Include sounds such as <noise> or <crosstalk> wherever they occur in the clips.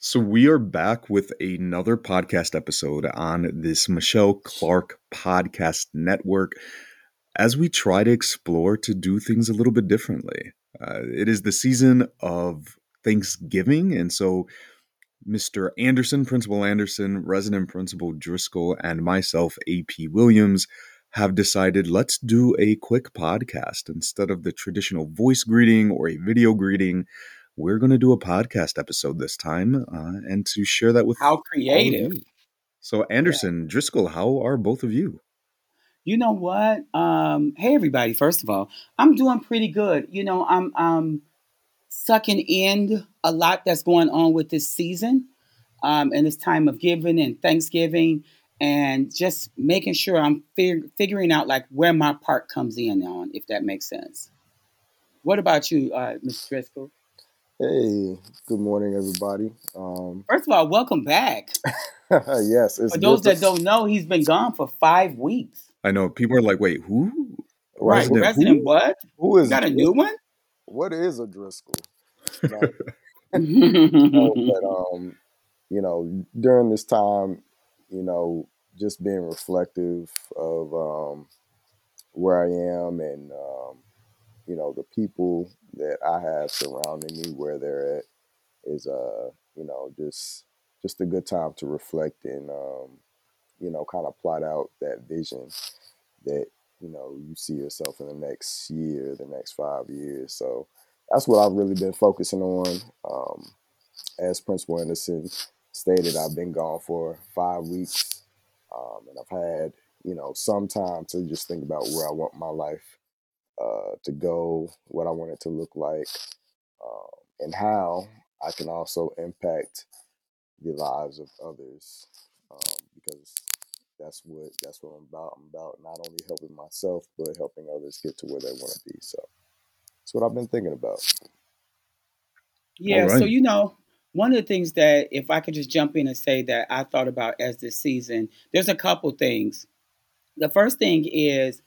So, we are back with another podcast episode on this Michele Clark Podcast Network as we try to explore to do things a little bit differently. Uh, it is the season of Thanksgiving, and so Mr. Anderson, Principal Anderson, Resident Principal Driscoll, and myself, AP Williams, have decided let's do a quick podcast instead of the traditional voice greeting or a video greeting we're going to do a podcast episode this time uh, and to share that with how creative. So, Anderson, yeah. Driscoll, how are both of you? You know what? Um, hey, everybody. First of all, I'm doing pretty good. You know, I'm, I'm sucking in a lot that's going on with this season um, and this time of giving and Thanksgiving and just making sure I'm fig- figuring out like where my part comes in on, if that makes sense. What about you, uh, Mr. Driscoll? Hey, good morning, everybody. Um, <laughs> First of all, welcome back. yes, for those that don't know, he's been gone for five weeks. I know people are like, "Wait, who? Right, Resident, Resident who? what? Who is? You got a new one? What is a Driscoll? <laughs> <laughs> no, but um, you know, during this time, you know, just being reflective of um, where I am and um, you know the people that I have surrounding me where they're at is uh you know just just a good time to reflect and um you know kind of plot out that vision that you know you see yourself in the next year the next five years. So that's what I've really been focusing on um as Principal Anderson stated I've been gone for five weeks um and I've had you know some time to just think about where I want my life uh, to go, what I want it to look like, um, and how I can also impact the lives of others. Um, because that's what that's what I'm about. I'm about not only helping myself, but helping others get to where they want to be. So that's what I've been thinking about. Yeah. Right. So you know, one of the things that if I could just jump in and say that I thought about as this season, there's a couple things. The first thing is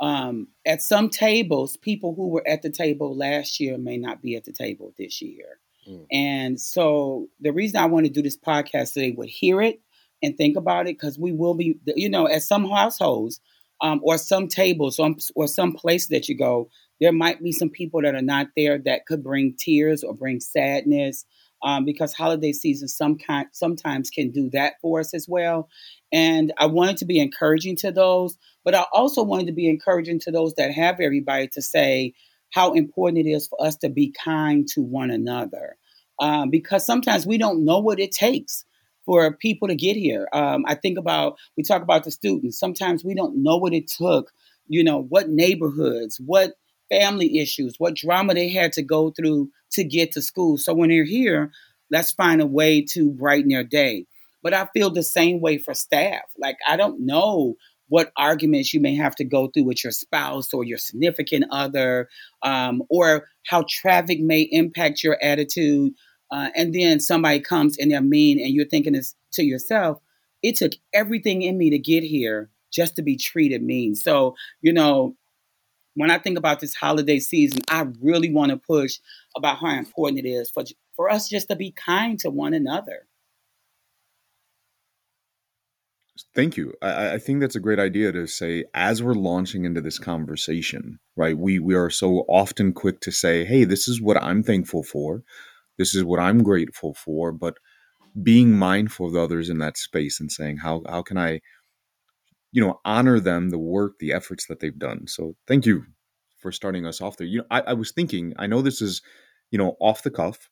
um, at some tables, people who were at the table last year may not be at the table this year. Mm. And so the reason I want to do this podcast they would hear it and think about it, because we will be, you know, at some households um, or some tables or, or some place that you go, there might be some people that are not there that could bring tears or bring sadness. Um, because holiday season some kind, sometimes can do that for us as well. And I wanted to be encouraging to those, but I also wanted to be encouraging to those that have everybody to say how important it is for us to be kind to one another. Um, because sometimes we don't know what it takes for people to get here. Um, I think about, we talk about the students. Sometimes we don't know what it took, you know, what neighborhoods, what family issues, what drama they had to go through to get to school. So when they're here, let's find a way to brighten their day. But I feel the same way for staff. Like, I don't know what arguments you may have to go through with your spouse or your significant other, um, or how traffic may impact your attitude. Uh, and then somebody comes and they're mean, and you're thinking to yourself, it took everything in me to get here just to be treated mean. So, you know, when I think about this holiday season, I really want to push about how important it is for, for us just to be kind to one another. Thank you. I, I, think that's a great idea to say as we're launching into this conversation, right? We we are so often quick to say, "Hey, this is what I'm thankful for. This is what I'm grateful for," but being mindful of the others in that space and saying, "How how can I, you know, honor them, the work, the efforts that they've done?" So, thank you for starting us off there. You know, I, I was thinking, I know this is, you know, off the cuff,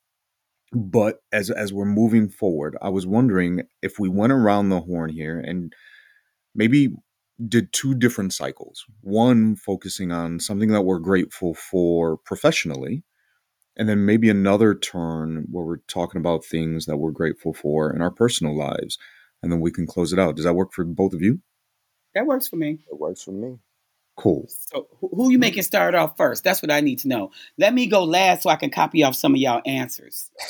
but as as we're moving forward, I was wondering if we went around the horn here and maybe did two different cycles. One focusing on something that we're grateful for professionally, and then maybe another turn where we're talking about things that we're grateful for in our personal lives, and then we can close it out. Does that work for both of you? That works for me. It works for me. Cool. So who you making start off first? That's what I need to know. Let me go last so I can copy off some of y'all answers. <laughs>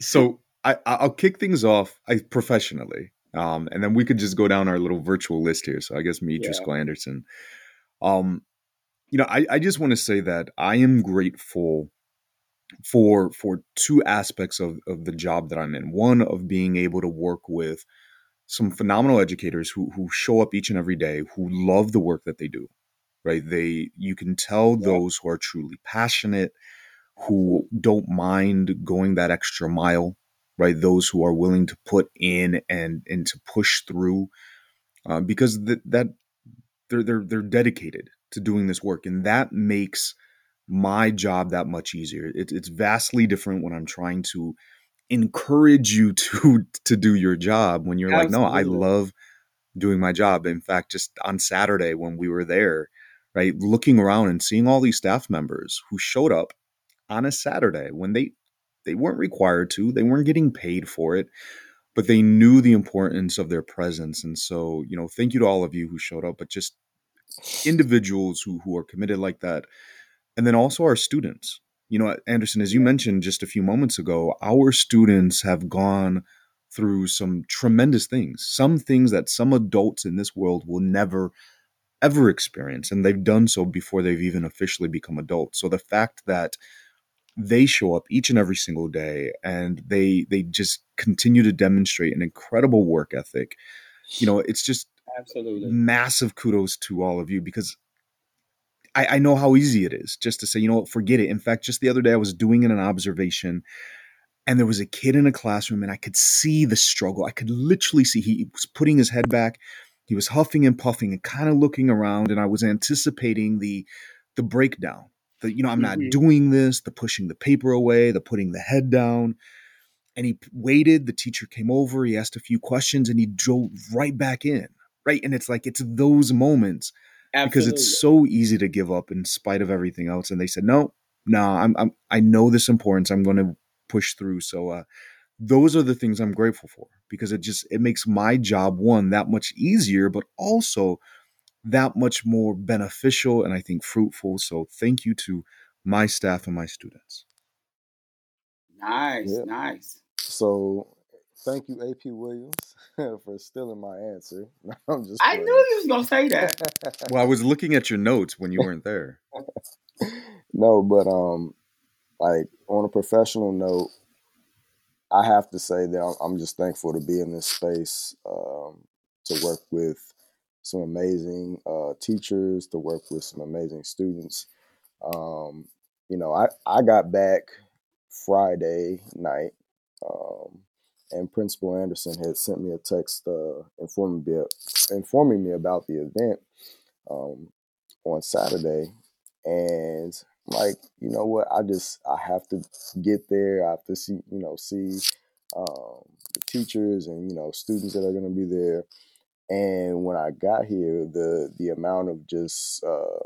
so I, will kick things off I, professionally, um, and then we could just go down our little virtual list here. So I guess me, yeah. Driscoll Anderson. Um, you know, I, I just want to say that I am grateful for for two aspects of, of the job that I'm in. One of being able to work with some phenomenal educators who who show up each and every day, who love the work that they do. Right? They you can tell yep. those who are truly passionate, who don't mind going that extra mile, right? Those who are willing to put in and and to push through, uh, because that that they're they're they're dedicated to doing this work, and that makes my job that much easier. It, it's vastly different when I'm trying to encourage you to <laughs> to do your job when you're Absolutely. like, no, I love doing my job. In fact, just on Saturday when we were there, right, looking around and seeing all these staff members who showed up on a Saturday when they they weren't required to, they weren't getting paid for it, but they knew the importance of their presence. And so, you know, thank you to all of you who showed up, but just individuals who who are committed like that. And then also our students. You know, Anderson, as you mentioned just a few moments ago, our students have gone through some tremendous things, some things that some adults in this world will never ever experience and they've done so before they've even officially become adults. So the fact that they show up each and every single day and they they just continue to demonstrate an incredible work ethic you know it's just absolutely massive kudos to all of you because I, I know how easy it is just to say you know what? Forget it. In fact just the other day i was doing an observation and there was a kid in a classroom and i could see the struggle. I could literally see he was putting his head back he was huffing and puffing and kind of looking around and i was anticipating the the breakdown the you know i'm not mm-hmm. doing this the pushing the paper away the putting the head down and he waited the teacher came over he asked a few questions and he drove right back in right? And it's like it's those moments Absolutely. because it's so easy to give up in spite of everything else and they said no no i'm, I'm i know this importance i'm going to push through so uh those are the things i'm grateful for because it just it makes my job one that much easier but also that much more beneficial and I think fruitful. So thank you to my staff and my students. Nice, yeah. nice. So thank you, AP Williams, <laughs> for stealing my answer. <laughs> I'm just I knew you was gonna say that. <laughs> well, I was looking at your notes when you weren't there. no, but um, like on a professional note, I have to say that I'm just thankful to be in this space um, to work with some amazing uh, teachers, to work with some amazing students. Um, you know, I, I got back Friday night, um, and Principal Anderson had sent me a text uh, informing, me, informing me about the event um, on Saturday. And like, you know what? I just I have to get there. I have to see, you know, see um, the teachers and you know students that are going to be there. And when I got here, the the amount of just uh,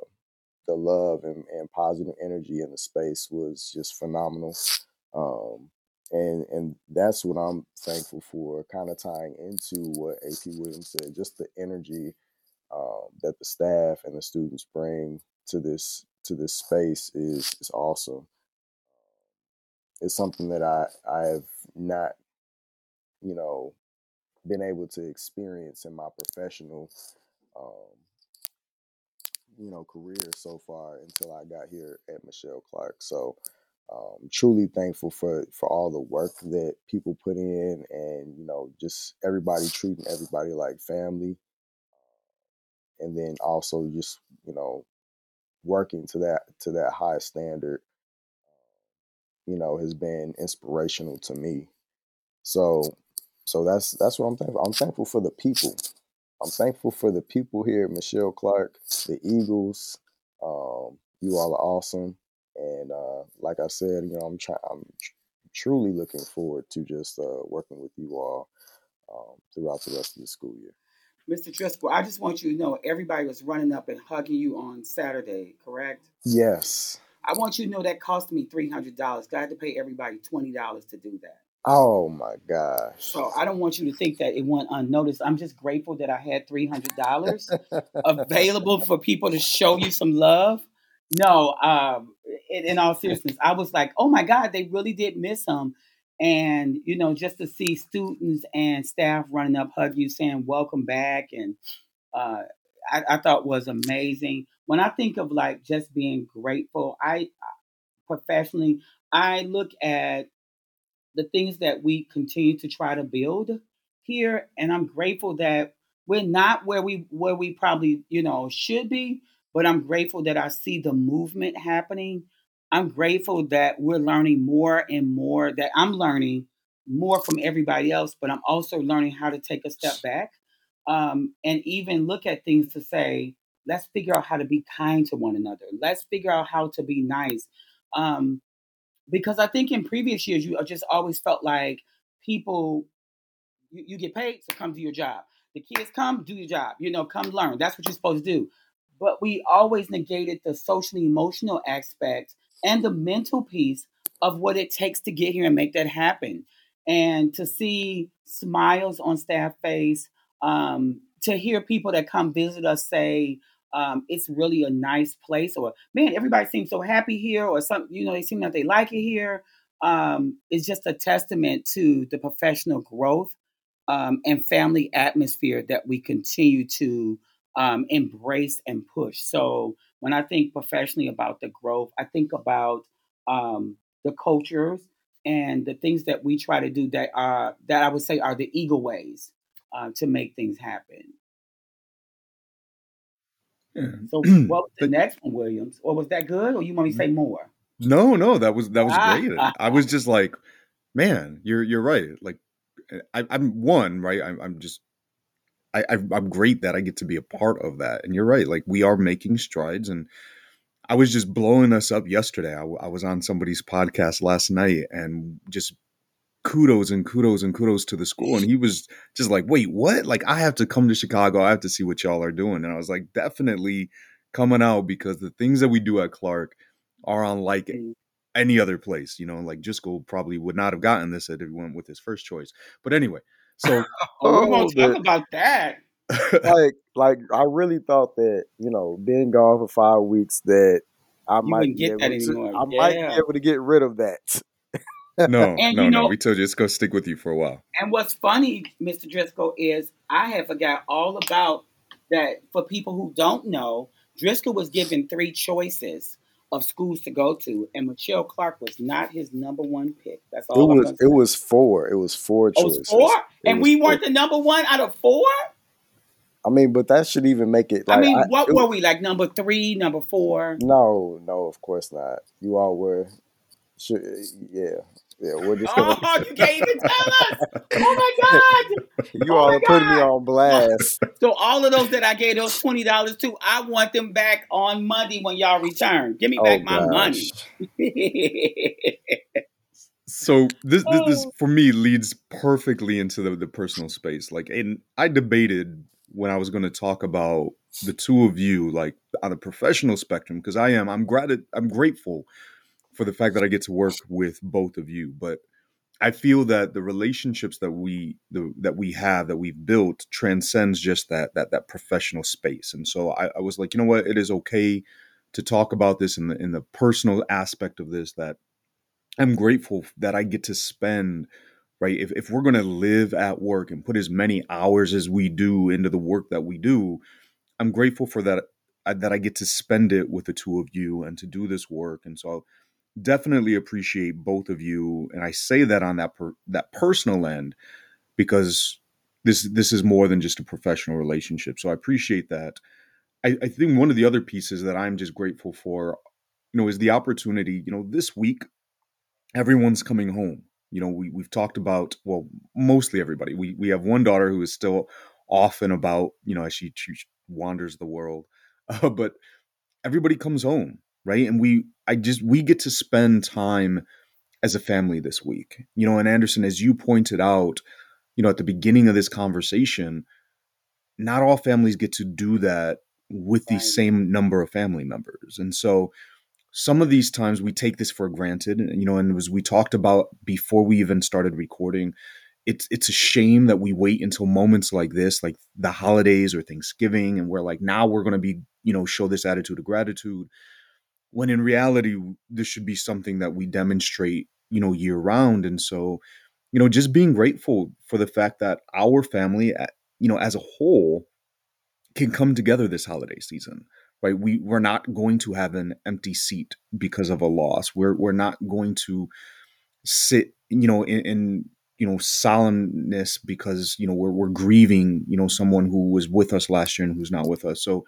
the love and, and positive energy in the space was just phenomenal. Um, and and that's what I'm thankful for, kind of tying into what AP Williams said, just the energy um, that the staff and the students bring to this to this space is is awesome. It's something that I I have not, you know, been able to experience in my professional um, you know career so far until I got here at Michele Clark. So um, truly thankful for for all the work that people put in, and you know just everybody treating everybody like family, and then also just you know working to that to that high standard. You know has been inspirational to me. So so that's that's what I'm thankful. I'm thankful for the people. I'm thankful for the people here, Michele Clark, the Eagles. Um, you all are awesome, and uh, like I said, you know, I'm trying. I'm tr- truly looking forward to just uh, working with you all um, throughout the rest of the school year. Mr. Driscoll, I just want you to know everybody was running up and hugging you on Saturday, correct? Yes. I want you to know that cost me three hundred dollars. I had to pay everybody twenty dollars to do that. Oh my gosh. So I don't want you to think that it went unnoticed. I'm just grateful that I had $300 <laughs> available for people to show you some love. No, um, in, in, all seriousness, I was like, oh my God, they really did miss him. And, you know, just to see students and staff running up, hug you, saying, welcome back. And uh, I, I thought was amazing. When I think of like just being grateful, I professionally, I look at the things that we continue to try to build here, and I'm grateful that we're not where we where we probably you know should be, but I'm grateful that I see the movement happening. I'm grateful that we're learning more and more. That I'm learning more from everybody else, but I'm also learning how to take a step back um, and even look at things to say, let's figure out how to be kind to one another. Let's figure out how to be nice. Um, because I think in previous years, you just always felt like people, you, you get paid, so come do your job. The kids come, do your job. You know, come learn. That's what you're supposed to do. But we always negated the social emotional aspect and the mental piece of what it takes to get here and make that happen. And to see smiles on staff face, um, to hear people that come visit us say, um, it's really a nice place, or man, everybody seems so happy here, or something, you know, they seem like they like it here. Um, it's just a testament to the professional growth um, and family atmosphere that we continue to um, embrace and push. So when I think professionally about the growth, I think about um, the cultures and the things that we try to do that are that I would say are the eagle ways uh, to make things happen. Yeah. So <clears throat> what was the next one, Williams? Or was that good? Or you want me to say more? No, no, that was that was great. I was just like, man, you're you're right. Like, I, am one, right? I'm, I'm just, I, I'm great that I get to be a part of that. And you're right. Like, we are making strides, and I was just blowing us up yesterday. I, I was on somebody's podcast last night, and just kudos and kudos and kudos to the school. And he was just like, wait, what? Like, I have to come to Chicago. I have to see what y'all are doing. And I was like, definitely coming out because the things that we do at Clark are unlike mm. any other place. You know, like Driscoll probably would not have gotten this if he went with his first choice. But anyway, so <laughs> oh, we won't talk about that. <laughs> like, like I really thought that you know, being gone for five weeks, that I you might get that anymore. To, I yeah. might be able to get rid of that. no, <laughs> and, no, know, no. We told you it's gonna stick with you for a while. And what's funny, Mr. Driscoll, is I have forgot all about that. For people who don't know, Driscoll was given three choices of schools to go to, and Michele Clark was not his number one pick. That's all. It was. It was four. It was four oh, choices. four, it and we weren't the number one out of four. I mean, but that should even make it. Like, I mean, what I, were we like? Number three, number four? No, no, of course not. You all were. Should, yeah, yeah, we're just gonna... Oh, you can't even tell us! Oh my <laughs> god! You oh all are putting me on blast. So all of those that I gave those twenty dollars to, I want them back on Monday when y'all return. Give me oh, back my money. <laughs> so this, this, this oh. for me leads perfectly into the, the personal space. Like, and I debated when I was going to talk about the two of you, like on a professional spectrum, because I am. I'm grat- I'm grateful for the fact that I get to work with both of you. But I feel that the relationships that we the, that we have that we've built transcends just that that that professional space. And so I, I was like, you know what, it is okay to talk about this in the in the personal aspect of this. That I'm grateful that I get to spend right. If if we're going to live at work and put as many hours as we do into the work that we do, I'm grateful for that that I get to spend it with the two of you and to do this work. And so definitely appreciate both of you, and I say that on that per, that personal end because this this is more than just a professional relationship. So I appreciate that. I, I think one of the other pieces that I'm just grateful for, you know, is the opportunity. You know, this week everyone's coming home. You know, we we've talked about well, mostly everybody. We we have one daughter who is still off and about. You know, as she, she wanders the world, uh, <laughs> but everybody comes home right? And we, I just, we get to spend time as a family this week, you know. And Anderson, as you pointed out, you know, at the beginning of this conversation, not all families get to do that with the same number of family members, and so some of these times we take this for granted, you know. And as we talked about before we even started recording, it's it's a shame that we wait until moments like this, like the holidays or Thanksgiving, and we're like, now we're going to be, you know, show this attitude of gratitude when in reality this should be something that we demonstrate you know year round and so you know just being grateful for the fact that our family you know as a whole can come together this holiday season right? We we're not going to have an empty seat because of a loss. We're we're not going to sit, you know, in, in you know solemnness because you know we're we're grieving, you know, someone who was with us last year and who's not with us. So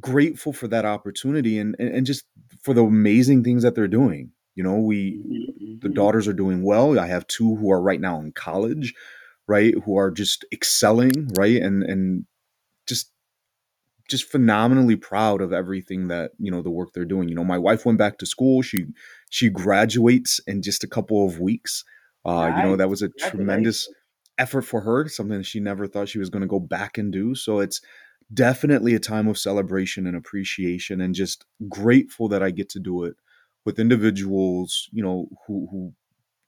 grateful for that opportunity and, and, and just for the amazing things that they're doing. You know, we mm-hmm. the daughters are doing well. I have two who are right now in college, right, who are just excelling, right, and and just just phenomenally proud of everything that you know the work they're doing. You know, my wife went back to school. She she graduates in just a couple of weeks. Uh, nice. You know, that was a tremendous effort for her. Something she never thought she was going to go back and do. So it's definitely a time of celebration and appreciation, and just grateful that I get to do it with individuals. You know, who who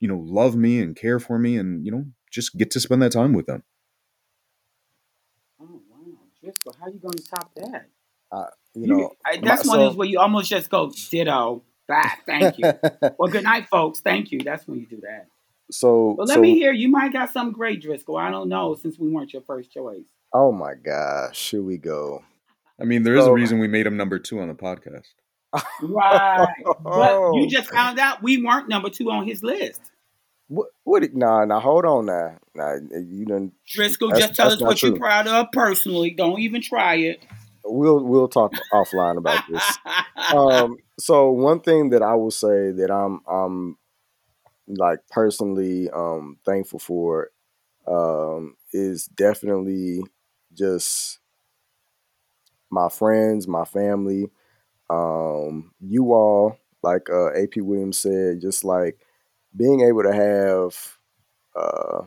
you know love me and care for me, and you know just get to spend that time with them. Oh, wow. Driscoll, how are you going to top that? Uh, you, you know, I, that's my, one so, of those where you almost just go ditto back. Thank you. <laughs> well, good night, folks. Thank you. That's when you do that. So, well, let so, me hear. You might got something great, Driscoll. I don't know since we weren't your first choice. Oh my gosh, here we go. I mean, there is so, is a reason we made him number two on the podcast. right, but you <laughs> just found out we weren't number two on his list. What? What? Nah, nah. Hold on, now. Nah, you done. Driscoll, just tell us what true. you're proud of personally. Don't even try it. We'll we'll talk offline about this. <laughs> Um, so one thing that I will say that I'm I'm like personally um thankful for um is definitely just my friends, my family, um, you all, like uh, AP Williams said, just like being able to have, uh,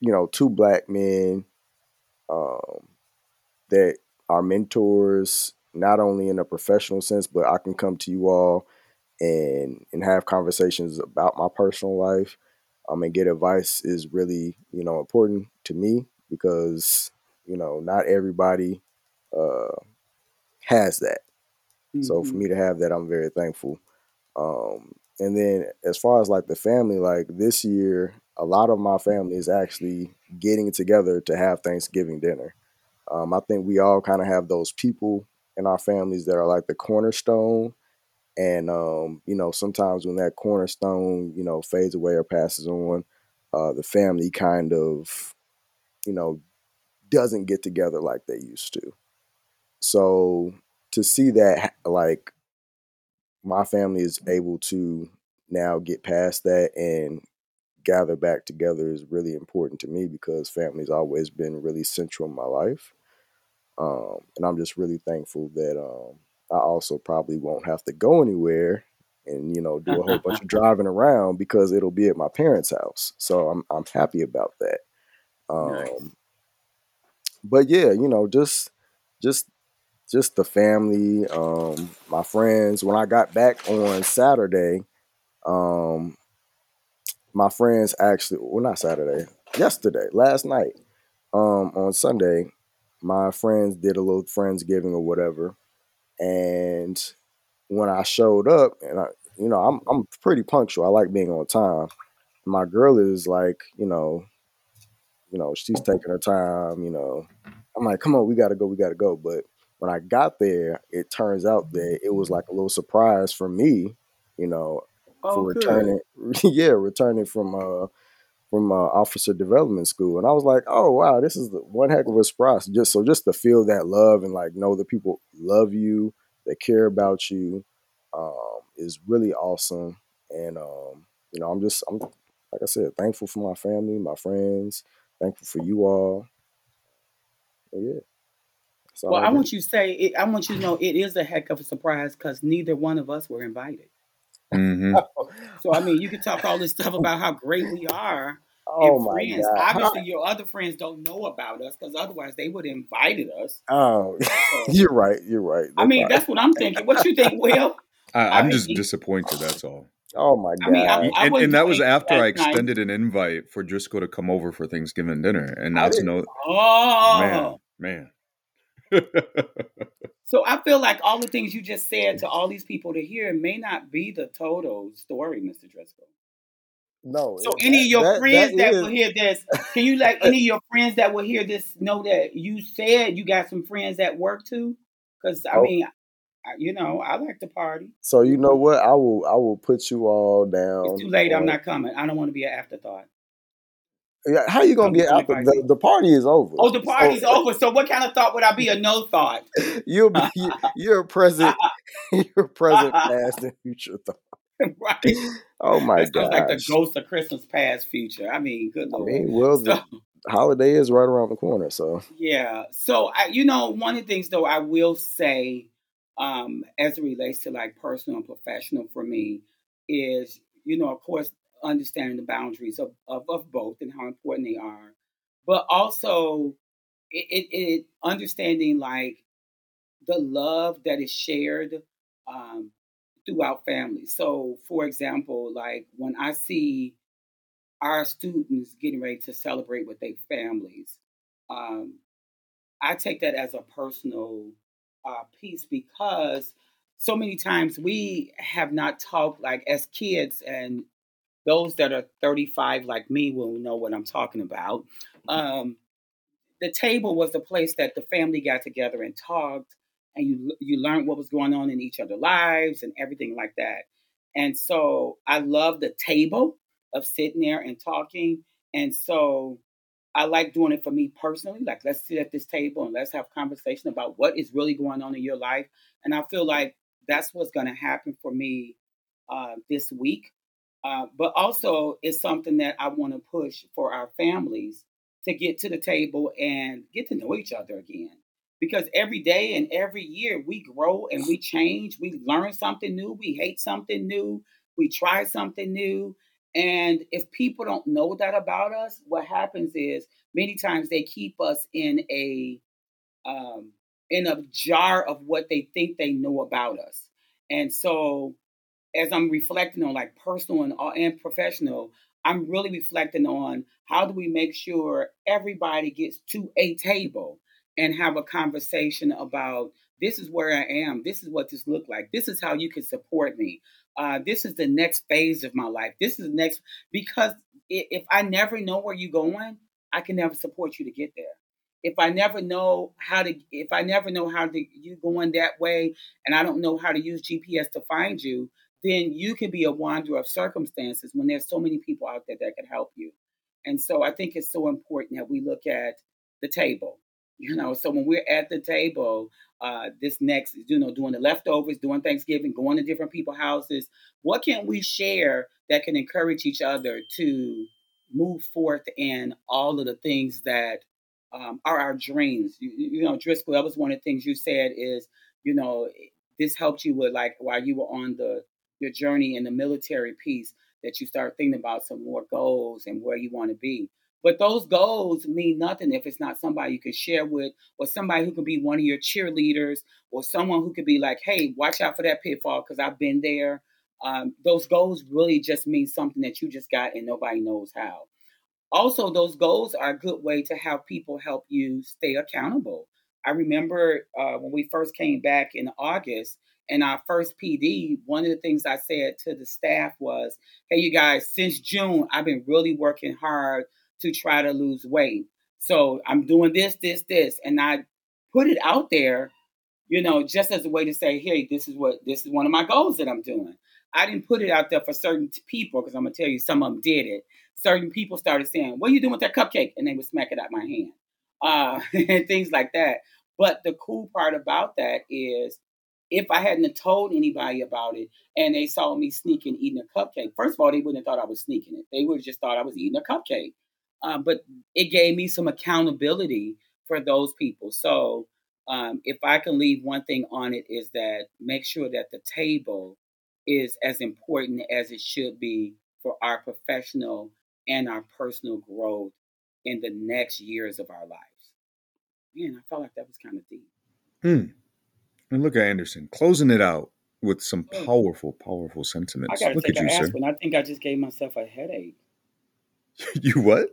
you know, two black men um, that are mentors, not only in a professional sense, but I can come to you all and and have conversations about my personal life um, and get advice is really you know important to me because you know not everybody uh, has that. Mm-hmm. So for mm-hmm. me to have that, I'm very thankful. Um, and then as far as like the family, like this year, a lot of my family is actually getting together to have Thanksgiving dinner. Um, I think we all kind of have those people in our families that are like the cornerstone. And um, you know, sometimes when that cornerstone, you know, fades away or passes on, uh, the family kind of, you know, doesn't get together like they used to. So to see that, like my family is able to now get past that and gather back together is really important to me because family's always been really central in my life. Um, and I'm just really thankful that um, I also probably won't have to go anywhere and you know do a whole bunch of <laughs> driving around because it'll be at my parents' house. So I'm I'm happy about that. Um, nice. But yeah, you know, just just just the family, um, my friends. When I got back on Saturday, um, my friends actually, well, not Saturday, yesterday, last night, um, on Sunday, my friends did a little friendsgiving or whatever, and when I showed up, and I, you know, I'm I'm pretty punctual. I like being on time. My girl is like, you know, you know, she's taking her time. You know, I'm like, come on, we gotta go, we gotta go, but when I got there, it turns out that it was like a little surprise for me, you know, oh, for returning, <laughs> yeah, returning from uh from uh, officer development school, and I was like, oh wow, this is one heck of a surprise. Just so just to feel that love and like know that people love you, they care about you, um, is really awesome. And um, you know, I'm just I'm like I said, thankful for my family, my friends, thankful for you all. yeah. So well, I want you to say, it, I want you to know it is a heck of a surprise because neither one of us were invited. Mm-hmm. <laughs> so I mean, you can talk all this stuff about how great we are. <laughs> Oh my friends. God. Obviously, <laughs> your other friends don't know about us because otherwise they would have invited us. Oh, so, you're right. You're right. I mean, that's what I'm thinking. What you think, Will? I, am just disappointed. That's all. Oh my god! I mean, I, I and, and, that was after I extended night. an invite for Driscoll to come over for Thanksgiving dinner, and now to know, oh man, man, <laughs> so I feel like all the things you just said to all these people to hear may not be the total story, Mr. Driscoll. No. So any of your that, friends that, that is... will hear this, can you let <laughs> any of your friends that will hear this know that you said you got some friends at work too? Because I oh. mean, I, you know, I like to party. So you know what? I will I will put you all down. It's too late. I'm not coming. I don't want to be an afterthought. Yeah, how you gonna be after the, the party is over? Oh, the party's so, over. So what kind of thought would I be? A no thought. <laughs> You'll be you're a present. <laughs> you're a present, <laughs> past, and future thought. right. Oh my god! Like the ghost of Christmas past, future. I mean, good lord. I mean, well, so, the holiday is right around the corner, so yeah. So I, you know, one of the things though I will say, um, as it relates to like personal and professional for me, is you know, of course, understanding the boundaries of, of, of both and how important they are, but also it, it, it understanding like the love that is shared um, throughout families. So, for example, like when I see our students getting ready to celebrate with their families, um, I take that as a personal uh, piece because so many times we have not talked like as kids and those that are 35 like me will know what I'm talking about. Um, the table was the place that the family got together and talked, and you you learned what was going on in each other's lives and everything like that. And so I love the table of sitting there and talking. And so I like doing it for me personally. Like let's sit at this table and let's have conversation about what is really going on in your life. And I feel like that's what's going to happen for me uh, this week. Uh, but also, it's something that I want to push for our families to get to the table and get to know each other again. Because every day and every year we grow and we change, we learn something new, we hate something new, we try something new. And if people don't know that about us, what happens is many times they keep us in a um, in a jar of what they think they know about us. And so as I'm reflecting on like personal and, and professional, I'm really reflecting on how do we make sure everybody gets to a table and have a conversation about this is where I am, this is what this looked like, this is how you can support me, uh, this is the next phase of my life, this is the next because if I never know where you're going, I can never support you to get there. If I never know how to, if I never know how to you going that way, and I don't know how to use GPS to find you, then you can be a wanderer of circumstances when there's so many people out there that can help you. And so I think it's so important that we look at the table. You know, so when we're at the table, uh, this next, is you know, doing the leftovers, doing Thanksgiving, going to different people houses, what can we share that can encourage each other to move forth in all of the things that um, are our dreams? You, you know, Driscoll, that was one of the things you said is, you know, this helped you with like while you were on the your journey in the military piece that you start thinking about some more goals and where you want to be. But those goals mean nothing if it's not somebody you can share with, or somebody who could be one of your cheerleaders, or someone who could be like, hey, watch out for that pitfall because I've been there. Um, those goals really just mean something that you just got and nobody knows how. Also, those goals are a good way to have people help you stay accountable. I remember uh, when we first came back in August, in our first PD, one of the things I said to the staff was, hey, you guys, since June, I've been really working hard to try to lose weight. So I'm doing this, this, this. And I put it out there, you know, just as a way to say, hey, this is what, this is one of my goals that I'm doing. I didn't put it out there for certain people because I'm to tell you, some of them did it. Certain people started saying, what are you doing with that cupcake? And they would smack it out my hand. Uh, <laughs> and things like that. But the cool part about that is if I hadn't told anybody about it and they saw me sneaking eating a cupcake, first of all, they wouldn't have thought I was sneaking it. They would have just thought I was eating a cupcake. Uh, but it gave me some accountability for those people. So um, if I can leave one thing on it is that make sure that the table is as important as it should be for our professional and our personal growth in the next years of our lives. Man, I felt like that was kind of deep. Hmm. And look at Anderson closing it out with some powerful, powerful sentiments. I gotta look take at you, aspirin. sir. I think I just gave myself a headache. <laughs> you what?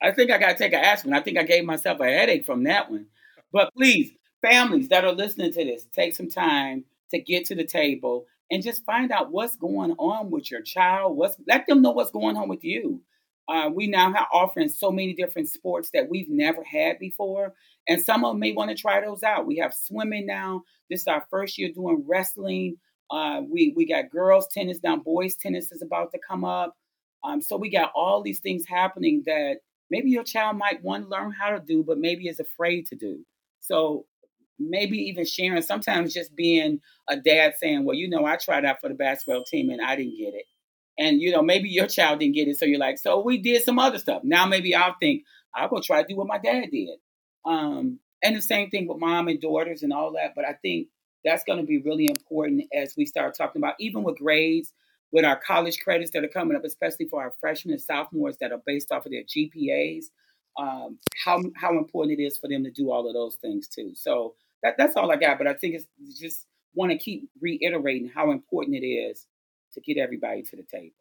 I think I gotta take an aspirin. I think I gave myself a headache from that one. But please, families that are listening to this, take some time to get to the table and just find out what's going on with your child. What's let them know what's going on with you. Uh, we now have offering so many different sports that we've never had before, and some of them may want to try those out. We have swimming now. This is our first year doing wrestling. Uh, we we got girls tennis now. Boys tennis is about to come up. Um, so we got all these things happening that maybe your child might want to learn how to do, but maybe is afraid to do. So maybe even sharing, sometimes just being a dad saying, well, you know, I tried out for the basketball team and I didn't get it. And, you know, maybe your child didn't get it. So you're like, so we did some other stuff. Now maybe I'll think, I'll go try to do what my dad did. Um, and the same thing with mom and daughters and all that. But I think that's going to be really important as we start talking about, even with grades, with our college credits that are coming up, especially for our freshmen and sophomores that are based off of their GPAs, um, how how important it is for them to do all of those things too. So that, that's all I got. But I think it's just want to keep reiterating how important it is to get everybody to the table.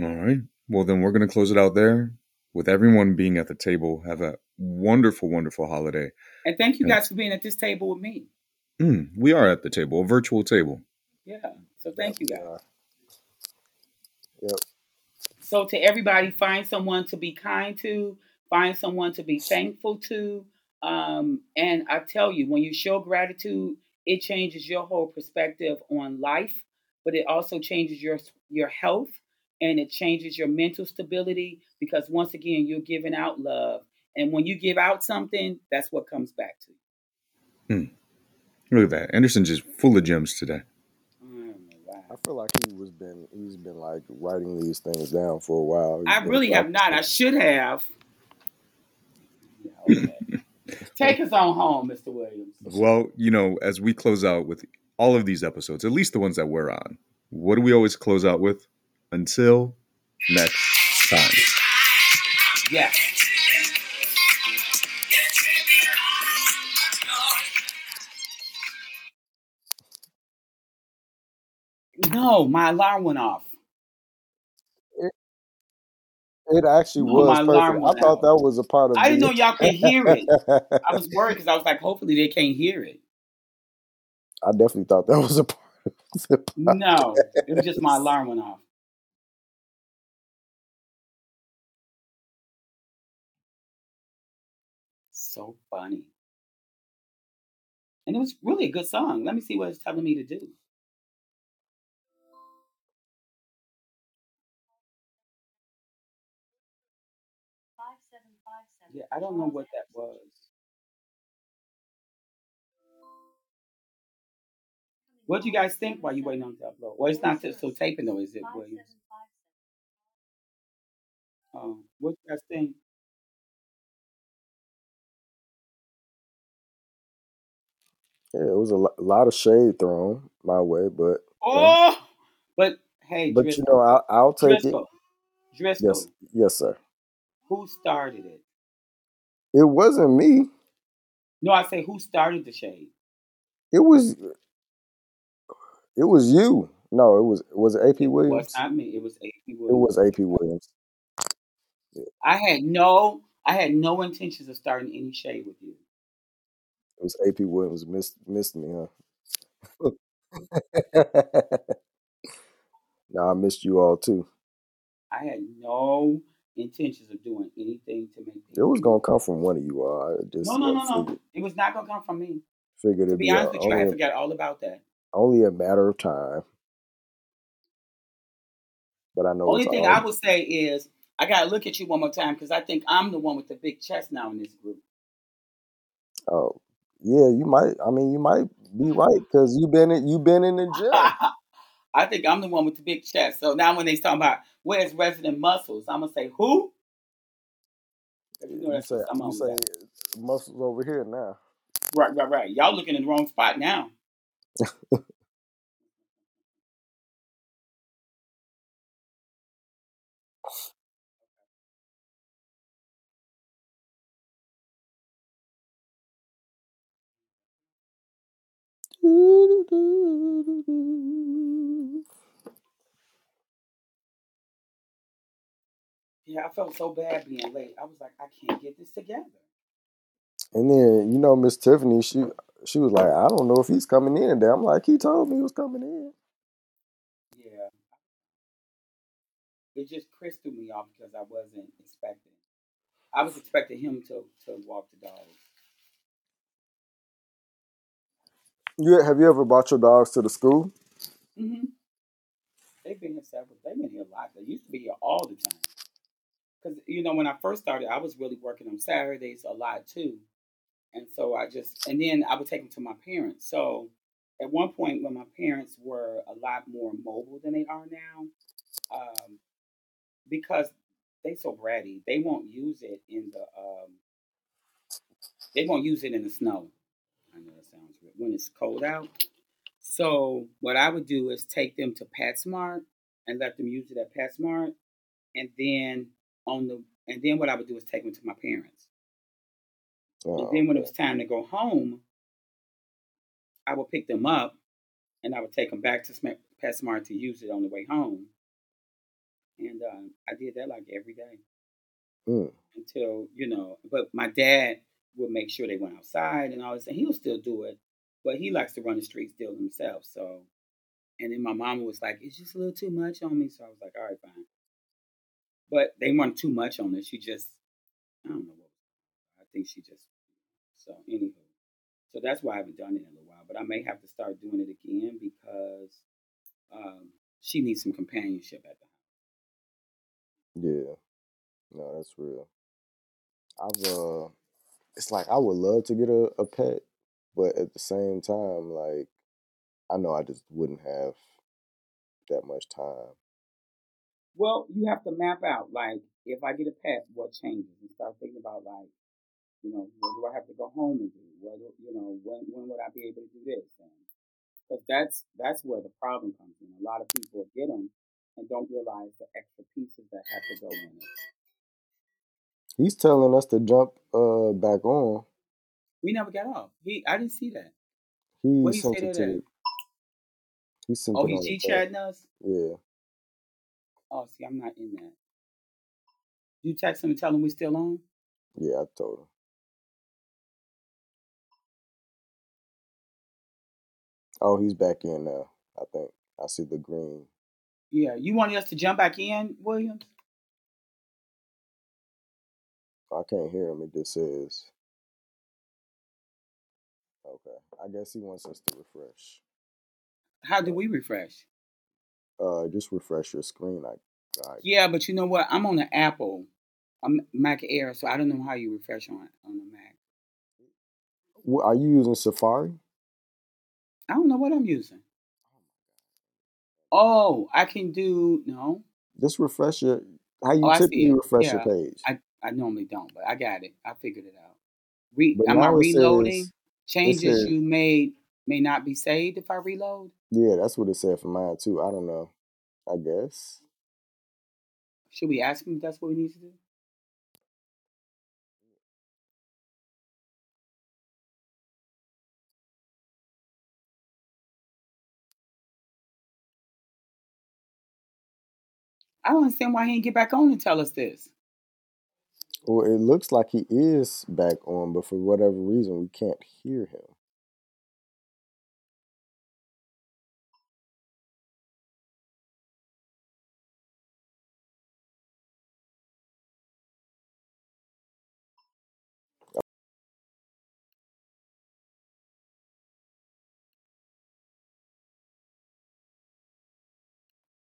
All right. Well, then we're going to close it out there with everyone being at the table. Have a wonderful, wonderful holiday. And thank you guys for being at this table with me. Mm, we are at the table, a virtual table. Yeah. So thank you guys. Yep. So to everybody, find someone to be kind to, find someone to be thankful to. Um, and I tell you, when you show gratitude, it changes your whole perspective on life, but it also changes your your health and it changes your mental stability because once again, you're giving out love. And when you give out something, that's what comes back to you. Hmm. Look at that. Anderson just full of gems today. I feel like he was been he's been like writing these things down for a while. He's I really have not. I should have. <laughs> Take us on home, Mr. Williams. Well, you know, as we close out with all of these episodes, at least the ones that we're on, what do we always close out with? Until next time. Yes. No, oh, my alarm went off. It, it actually no, was perfect. I thought out. that was a part of. I didn't know y'all could hear it. I was <laughs> worried because I was like, hopefully they can't hear it. I definitely thought that was a part. Of it. no, <laughs> it was just my alarm went off. So funny. And it was really a good song. Let me see what it's telling me to do. Yeah, I don't know what that was. What do you guys think while you waiting on the upload? Well, it's not still taping though, is it, Williams? Um, what do you guys think? Yeah, it was a lot of shade thrown my way, but oh, but hey, but Driscoll, you know, I'll, I'll take Driscoll, it. Driscoll, yes, yes, sir. Who started it? It wasn't me. No, I say who started the shade. It was. It was you. No, it was was it AP Williams. It was not me. It was AP Williams. It was AP Williams. Yeah. I had no. I had no intentions of starting any shade with you. It was AP Williams missed missed me, huh? <laughs> no, I missed you all too. I had no intentions of doing anything to make. It was gonna come from one of you all. I just no, no, uh, no, no. It was not gonna come from me. Figured to be, be uh, honest with you, I forgot all about that. Only a matter of time. But I know. Only thing all... I would say is I gotta look at you one more time because I think I'm the one with the big chest now in this group. Oh yeah, you might. I mean, you might be right because you've been in, you've been in the gym. <laughs> I think I'm the one with the big chest. So now when they talk about where's resident muscles, I'm gonna say who? You, say, you say muscles over here now. Right, right, right. Y'all looking in the wrong spot now. <laughs> Yeah, I felt so bad being late. I was like, I can't get this together. And then you know Miss Tiffany, she she was like, I don't know if he's coming in today. I'm like, he told me he was coming in. Yeah. It just Chris threw me off because I wasn't expecting. I was expecting him to to walk the dogs. You have you ever brought your dogs to the school? Mm-hmm. They've been here several. They've been here a lot. They used to be here all the time. Because you know, when I first started, I was really working on Saturdays a lot too, and so I just and then I would take them to my parents. So at one point, when my parents were a lot more mobile than they are now, um, because they so bratty, they won't use it in the um, they won't use it in the snow. I know that sounds weird. When it's cold out. So what I would do is take them to PetSmart and let them use it at PetSmart, and then on the and then what I would do is take them to my parents. Oh, and then when it was time to go home, I would pick them up and I would take them back to PetSmart to use it on the way home. And um, I did that like every day mm. until you know. But my dad would make sure they went outside and all this, and he'll still do it. But he likes to run the streets still himself. So, and then my mama was like, "It's just a little too much on me." So I was like, "All right, fine." But they weren't too much on it. She just, I don't know what. I think she just. So anywho, so that's why I haven't done it in a while. But I may have to start doing it again because um, she needs some companionship at the house. Yeah, no, that's real. I've uh, it's like I would love to get a, a pet, but at the same time, like I know I just wouldn't have that much time. Well, you have to map out like if I get a pet, what changes, and start thinking about like, you know, what do I have to go home and do? What you know, when when would I be able to do this? Because that's that's where the problem comes in. A lot of people get them and don't realize the extra pieces that have to go in it. He's telling us to jump uh back on. We never got off. He, I didn't see that. He what sent it to. He sent oh, he's G chatting us. Yeah. Oh, see, I'm not in that. You text him and tell him we still on? Yeah, I told him. Oh, he's back in now. I think I see the green. Yeah, you wanted us to jump back in, Williams? I can't hear him. It just says. Okay, I guess he wants us to refresh. How do we refresh? Uh, just refresh your screen. I, I yeah, but you know what? I'm on the Apple, I'm Mac Air, so I don't know how you refresh on on the Mac. What, are you using Safari? I don't know what I'm using. Oh, I can do no. Just refresh your. How you oh, typically refresh yeah, your page? I, I normally don't, but I got it. I figured it out. Re, am I reloading? Says, Changes says, you made may not be saved if I reload. Yeah, that's what it said for mine too. I don't know. I guess. Should we ask him if that's what we need to do? I don't understand why he didn't get back on and tell us this. Well, it looks like he is back on, but for whatever reason, we can't hear him.